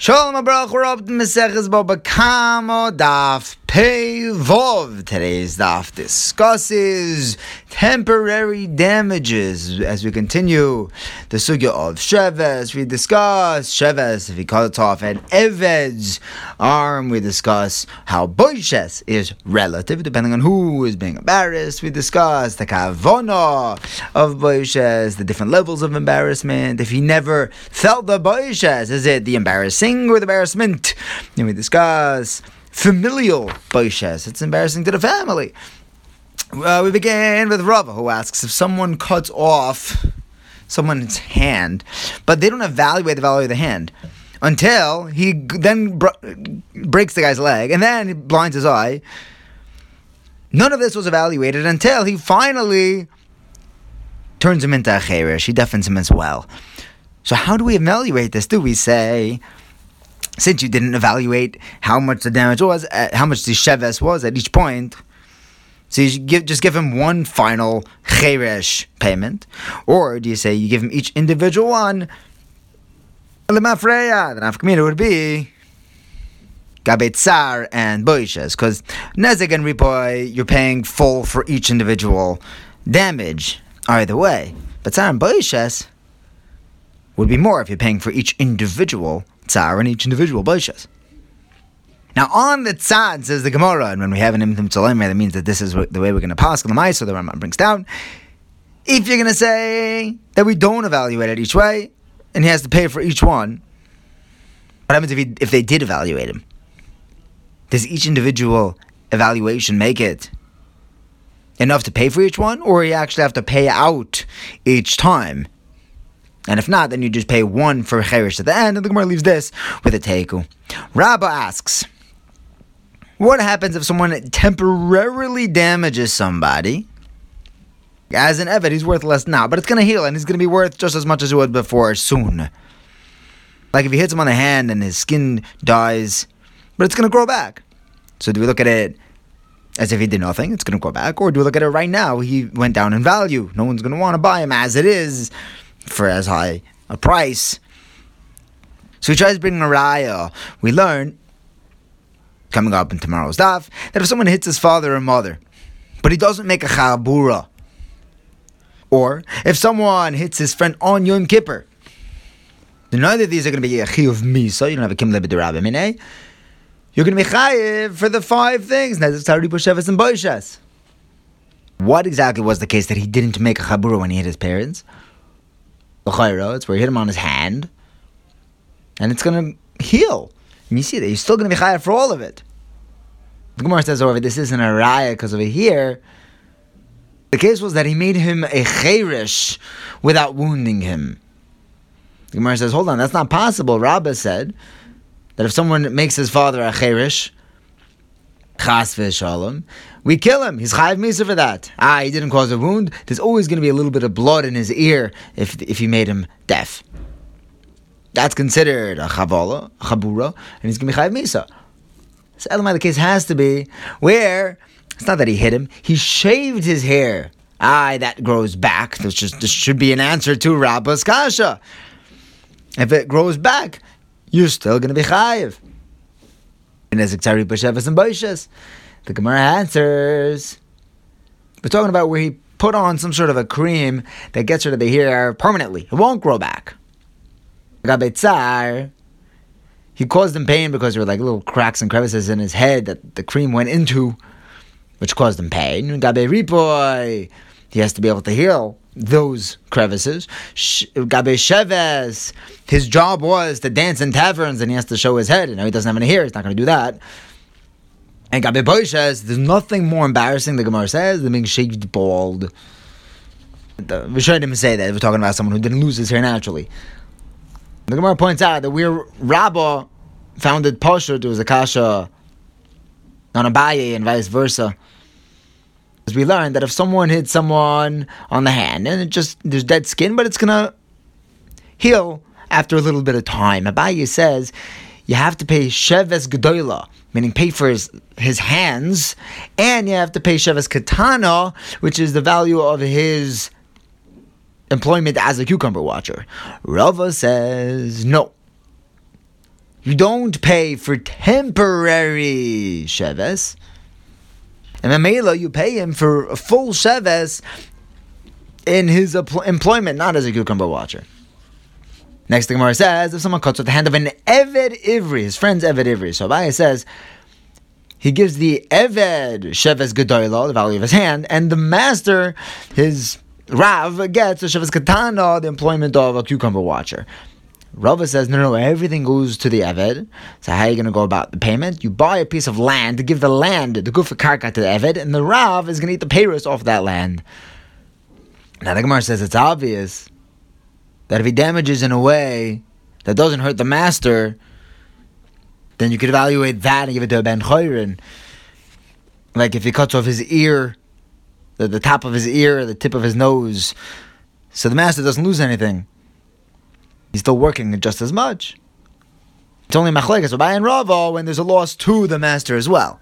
Shalom Abrach, we're up to Baba Kamo Daf Pei Vov. Today's daf discusses temporary damages as we continue the sugya of Sheves. We discuss Sheves if he cuts off an Eved's arm. We discuss how Boishes is relative depending on who is being embarrassed. We discuss the Kavona of Boishes, the different levels of embarrassment. If he never felt the Boishes, is it the embarrassing or the embarrassment? And we discuss familial boishes. It's embarrassing to the family. Uh, we begin with Rava, who asks if someone cuts off someone's hand, but they don't evaluate the value of the hand until he then br- breaks the guy's leg and then he blinds his eye. None of this was evaluated until he finally turns him into a cheresh. He deafens him as well. So how do we evaluate this? Do we say since you didn't evaluate how much the damage was, uh, how much the sheves was at each point, so you give, just give him one final cheresh payment, or do you say you give him each individual one? Lemafreya, the nafkamina would be gabetzar and boishes, because nezek and ripoy you're paying full for each individual damage either way. But tsar and boishes would be more if you're paying for each individual tsar in each individual baishas. Now, on the tzad, says the Gemara, and when we have an imtim tzolem, that means that this is the way we're going to pass the so the Rambam brings down. If you're going to say that we don't evaluate it each way, and he has to pay for each one, what happens if, he, if they did evaluate him? Does each individual evaluation make it enough to pay for each one, or you actually have to pay out each time? And if not, then you just pay one for cheresh at the end, and the Gemara leaves this with a teiku. Rabba asks, what happens if someone temporarily damages somebody? As an Eved, he's worth less now, but it's going to heal, and he's going to be worth just as much as he was before soon. Like if he hits him on the hand and his skin dies, but it's going to grow back. So do we look at it as if he did nothing? It's going to grow back, or do we look at it right now? He went down in value. No one's going to want to buy him as it is for as high a price. So he tries to bring a raya. We learn, coming up in tomorrow's daf, that if someone hits his father or mother, but he doesn't make a chabura, or if someone hits his friend on Yom Kippur, neither of these are going to be a of misa. You don't have a kim lebed You're going to be chayiv for the five things. and What exactly was the case that he didn't make a chabura when he hit his parents? It's where he hit him on his hand, and it's going to heal. And you see that he's still going to be chayav for all of it. The Gemara says, however, this isn't a raya because over here, the case was that he made him a cheresh without wounding him. The Gemara says, hold on, that's not possible. Rabbah said that if someone makes his father a cherish, chas v'shalom, we kill him. He's chayiv misa for that. Ah, he didn't cause a wound. There's always going to be a little bit of blood in his ear if if you made him deaf. That's considered a chavala, a chabura, and he's going to be chayiv misa. So Elamai, the case has to be where it's not that he hit him; he shaved his hair. Ah, that grows back. This, just, this should be an answer to Rabba's kasha. If it grows back, you're still going to be chayiv. And as and the Gemara answers. We're talking about where he put on some sort of a cream that gets rid of the hair permanently. It won't grow back. He caused him pain because there were like little cracks and crevices in his head that the cream went into, which caused him pain. He has to be able to heal those crevices. Gabe sheves, his job was to dance in taverns and he has to show his head. And now he doesn't have any hair, he's not going to do that. And Gabi Boy says there's nothing more embarrassing, the Gemara says, than being shaved bald. We shouldn't even say that. We're talking about someone who didn't lose his hair naturally. The Gemara points out that where Rabbah founded Pashut, there was a Kasha on and vice versa. As we learned that if someone hit someone on the hand and it just there's dead skin, but it's gonna heal after a little bit of time. Abaye says you have to pay Sheves Gedoyla, meaning pay for his, his hands, and you have to pay Sheves Katana, which is the value of his employment as a cucumber watcher. Rava says no. You don't pay for temporary sheves. And then Mela, you pay him for a full sheves in his employment, not as a cucumber watcher. Next, the Gemara says, if someone cuts with the hand of an Eved Ivri, his friend's Eved Ivri, so Abaye says, he gives the Eved Sheves Gedoyla, the value of his hand, and the master, his Rav, gets the Sheves Katana, the employment of a cucumber watcher. Rava says, no, no, everything goes to the Eved. So how are you going to go about the payment? You buy a piece of land, to give the land, the Gufa Karka to the Eved, and the Rav is going to eat the payros off that land. Now the Gemara says it's obvious that if he damages in a way that doesn't hurt the master, then you could evaluate that and give it to a Ben Choyrin. Like if he cuts off his ear, the, the top of his ear, the tip of his nose, so the master doesn't lose anything. He's still working just as much. It's only Machlekas Rabbi and Rava when there's a loss to the master as well.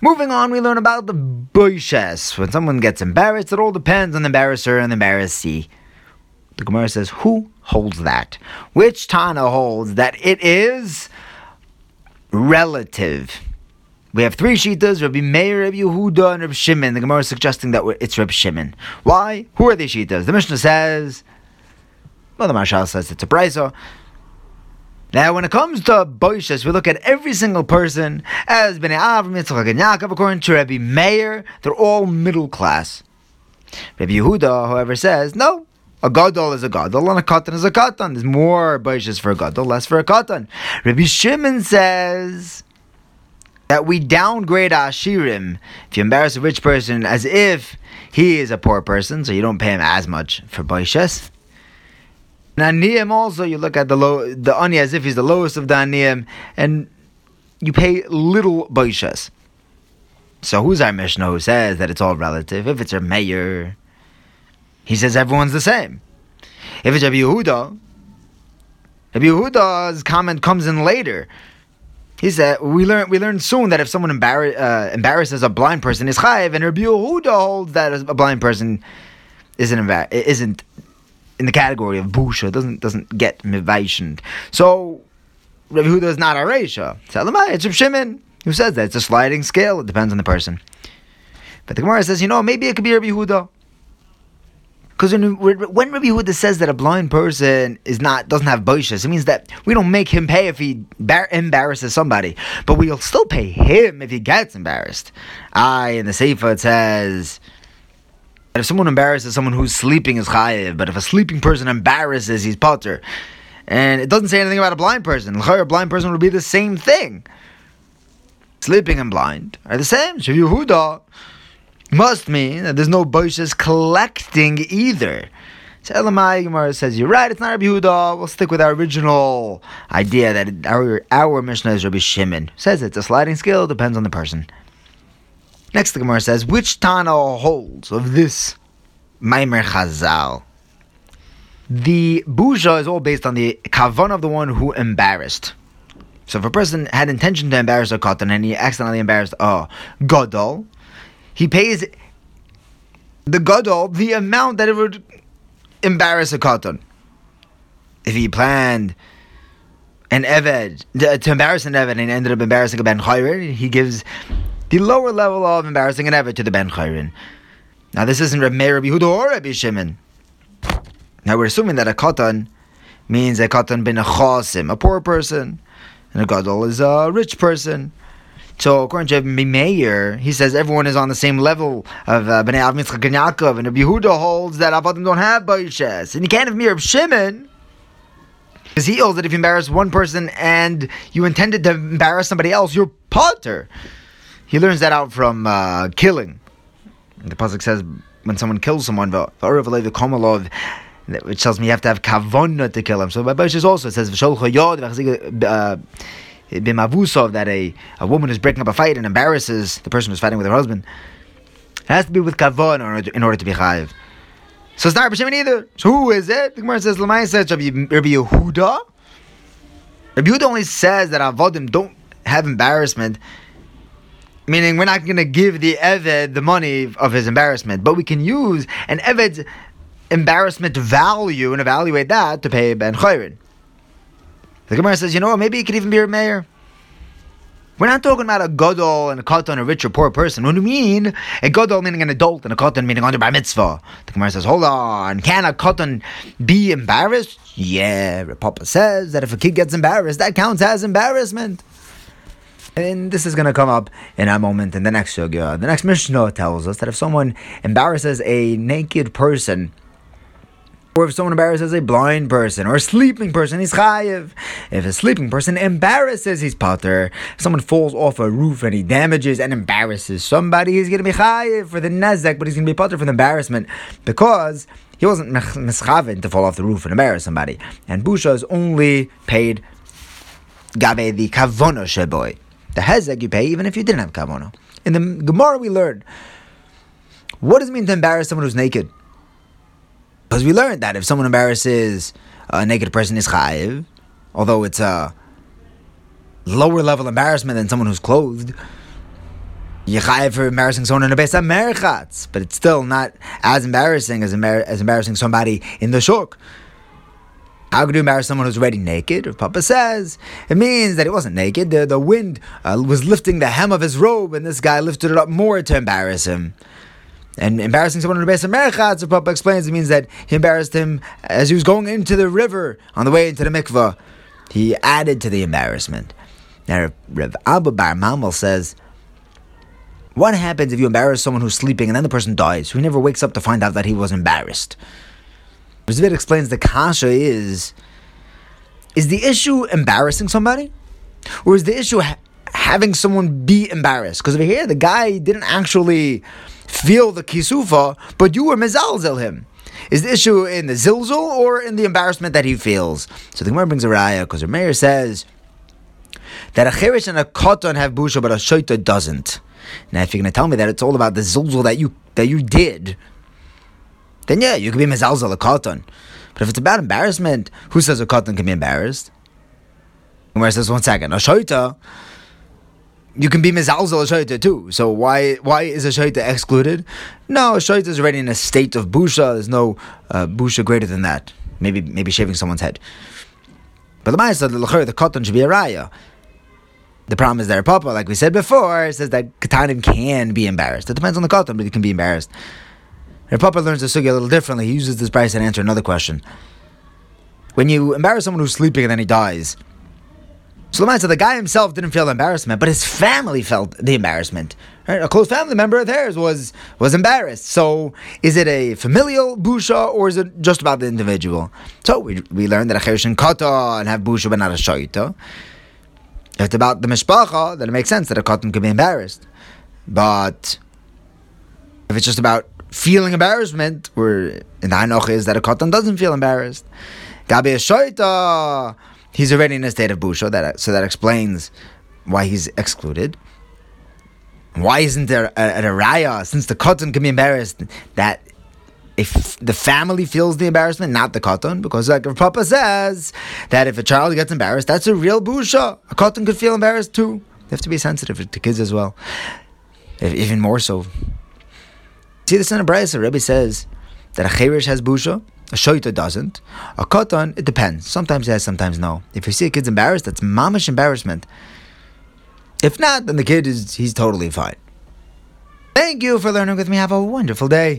Moving on, we learn about the boishes. When someone gets embarrassed, it all depends on the embarrasser and the embarrassee. The Gemara says, who holds that? Which Tana holds that it is relative? We have three shitas: Rabbi Meir, Rabbi Yehuda, and Rabbi Shimon. The Gemara is suggesting that it's Rabbi Shimon. Why? Who are these shitas? The Mishnah says, well, the Mashal says it's a brisa. Now, when it comes to Boishas, we look at every single person as Bnei Avram, Yitzchak, and Yaakov. According to Rabbi Meir, they're all middle class. Rabbi Yehuda, however, says no. A gadol is a gadol and a katan is a katan. There's more boishas for a gadol, less for a katan. Rabbi Shimon says that we downgrade Ashirim if you embarrass a rich person as if he is a poor person, so you don't pay him as much for boishas. Now Aniyim also, you look at the low, the ani as if he's the lowest of the Aniyim, and you pay little boishas. So who's our Mishnah who says that it's all relative? If it's a Meir, he says everyone's the same. If it's Rabbi Yehuda, Rabbi Yehuda's comment comes in later. He said we learn we learn soon that if someone uh, embarrasses a blind person is chayiv, and Rabbi Yehuda holds that a blind person isn't embar- isn't in the category of busha, doesn't doesn't get mivationed. So Rabbi Huda is not a Reisha. It's Rav Shimon who says that it's a sliding scale. It depends on the person. But the Gemara says, you know, maybe it could be Rabbi Huda. Because when, when Rabbi Huda says that a blind person is not doesn't have boishas, it means that we don't make him pay if he bar- embarrasses somebody, but we'll still pay him if he gets embarrassed. I in the Sefer it says if someone embarrasses someone who's sleeping is chayiv, but if a sleeping person embarrasses, he's potter. And it doesn't say anything about a blind person. A blind person would be the same thing. Sleeping and blind are the same. Shav Yehuda must mean that there's no boishes collecting either. So Elamai Gemara says, You're right, it's not Rabbi Yehuda. We'll stick with our original idea that our, our Mishnah is Rabbi Shimon. Says it's a sliding scale, depends on the person. Next, the Gemara says, which Tana holds of this Maimer Chazal? The Buja is all based on the kavan of the one who embarrassed. So if a person had intention to embarrass a katan and he accidentally embarrassed a gadol, he pays the gadol the amount that it would embarrass a katan. If he planned an eved to embarrass an eved and ended up embarrassing a ben chayr, he gives the lower level of embarrassing an Eved to the Ben Chayrin. Now, this isn't Rabbi Meir, Rabbi or Rabbi Shimon. Now, we're assuming that a Katan means a Katan bin a Chosim, a poor person, and a Gadol is a rich person. So, according to Meir, he says everyone is on the same level of uh, Bnei Av Mitzchak and Yaakov, and Rabbi Huda holds that Avadim don't have Baishes. And you can't have Mir of Shimon, because he holds that if you embarrass one person and you intended to embarrass somebody else, you're potter. He learns that out from uh, killing. The pasuk says when someone kills someone, which tells me you have to have kavona to kill him. So by Baishas also it says b'mavusov that a, a woman is breaking up a fight and embarrasses the person who's fighting with her husband. It has to be with kavon in order to, in order to be chayiv. So it's not Rabbi Shimon either. So who is it? The Gemara says Lamai says Rabbi Yehuda. Rabbi Yehuda only says that avodim don't have embarrassment Meaning, we're not going to give the Eved the money of his embarrassment, but we can use an Eved's embarrassment value and evaluate that to pay Ben Chayrin. The Gemara says, you know what? Maybe it could even be a Meir. We're not talking about a gadol and a katan, a rich or poor person. What do you mean? A gadol meaning an adult and a katan meaning under bar mitzvah. The Gemara says, hold on. Can a katan be embarrassed? Yeah, Papa says that if a kid gets embarrassed, that counts as embarrassment. And this is going to come up in a moment in the next sugya. The next Mishnah tells us that if someone embarrasses a naked person, or if someone embarrasses a blind person or a sleeping person, he's chayiv. If a sleeping person embarrasses, he's pater. If someone falls off a roof and he damages and embarrasses somebody, he's going to be chayiv for the nezek, but he's going to be pater for the embarrassment because he wasn't mischavin to fall off the roof and embarrass somebody. And busha is only paid gabe the kavono sheboy. The hezek you pay even if you didn't have kavono. In the Gemara we learned, what does it mean to embarrass someone who's naked? Because we learned that if someone embarrasses a naked person is chayiv, although it's a lower level embarrassment than someone who's clothed. Yechayev for embarrassing someone in a base merchatz, but it's still not as embarrassing as, embar- as embarrassing somebody in the shuk. How could you embarrass someone who's already naked? If Papa says it means that he wasn't naked. The, the wind uh, was lifting the hem of his robe, and this guy lifted it up more to embarrass him. And embarrassing someone in the base of Merchatz, Papa explains, it means that he embarrassed him as he was going into the river on the way into the mikvah. He added to the embarrassment. Now, Rev Abba Bar Memel says, what happens if you embarrass someone who's sleeping and then the person dies, who never wakes up to find out that he was embarrassed? Rizvit explains the kasha is, is the issue embarrassing somebody? Or is the issue ha- having someone be embarrassed? Because over here, the guy didn't actually feel the kisufa, but you were mezalzel him. Is the issue in the zilzul or in the embarrassment that he feels? So the Gemara brings a raya because the Meir says that a cheresh and a katan have busha, but a shaita doesn't. Now, if you're going to tell me that it's all about the zilzul that you that you did, then yeah, you could be mezalzel a katan. But if it's about embarrassment, who says a katan can be embarrassed? Where says one second, a shaita you can be mizalzel a shaita too. So why why is a shaita excluded? No, a shaita is already in a state of busha. There's no uh, busha greater than that. Maybe maybe shaving someone's head. But the ma'aseh the the katan should be a raya. The problem is that Papa, like we said before, says that katanim can be embarrassed. It depends on the katan, but he can be embarrassed. Papa learns the sugi a little differently. He uses this price to answer another question. When you embarrass someone who's sleeping and then he dies, so the the guy himself didn't feel the embarrassment, but his family felt the embarrassment. Right? A close family member of theirs was was embarrassed. So is it a familial busha or is it just about the individual? So we, we learned that a chershin kata and have busha but not a shaita. If it's about the mishpacha, then it makes sense that a katan could be embarrassed. But if it's just about feeling embarrassment, or in the hanoch is that a katan doesn't feel embarrassed. Gabi a shaita he's already in a state of busha. That uh, so that explains why he's excluded. Why isn't there a, a, raya since the katan can be embarrassed that if the family feels the embarrassment, not the katan, because like if Papa says that if a child gets embarrassed, that's a real busha. A katan could feel embarrassed too. They have to be sensitive to kids as well, if, even more so. See this in a brayso. Rebbe says that a cheresh has busha, a shoita doesn't. A katan, it depends. Sometimes yes, sometimes no. If you see a kid's embarrassed, that's mamish embarrassment. If not, then the kid is he's totally fine. Thank you for learning with me. Have a wonderful day.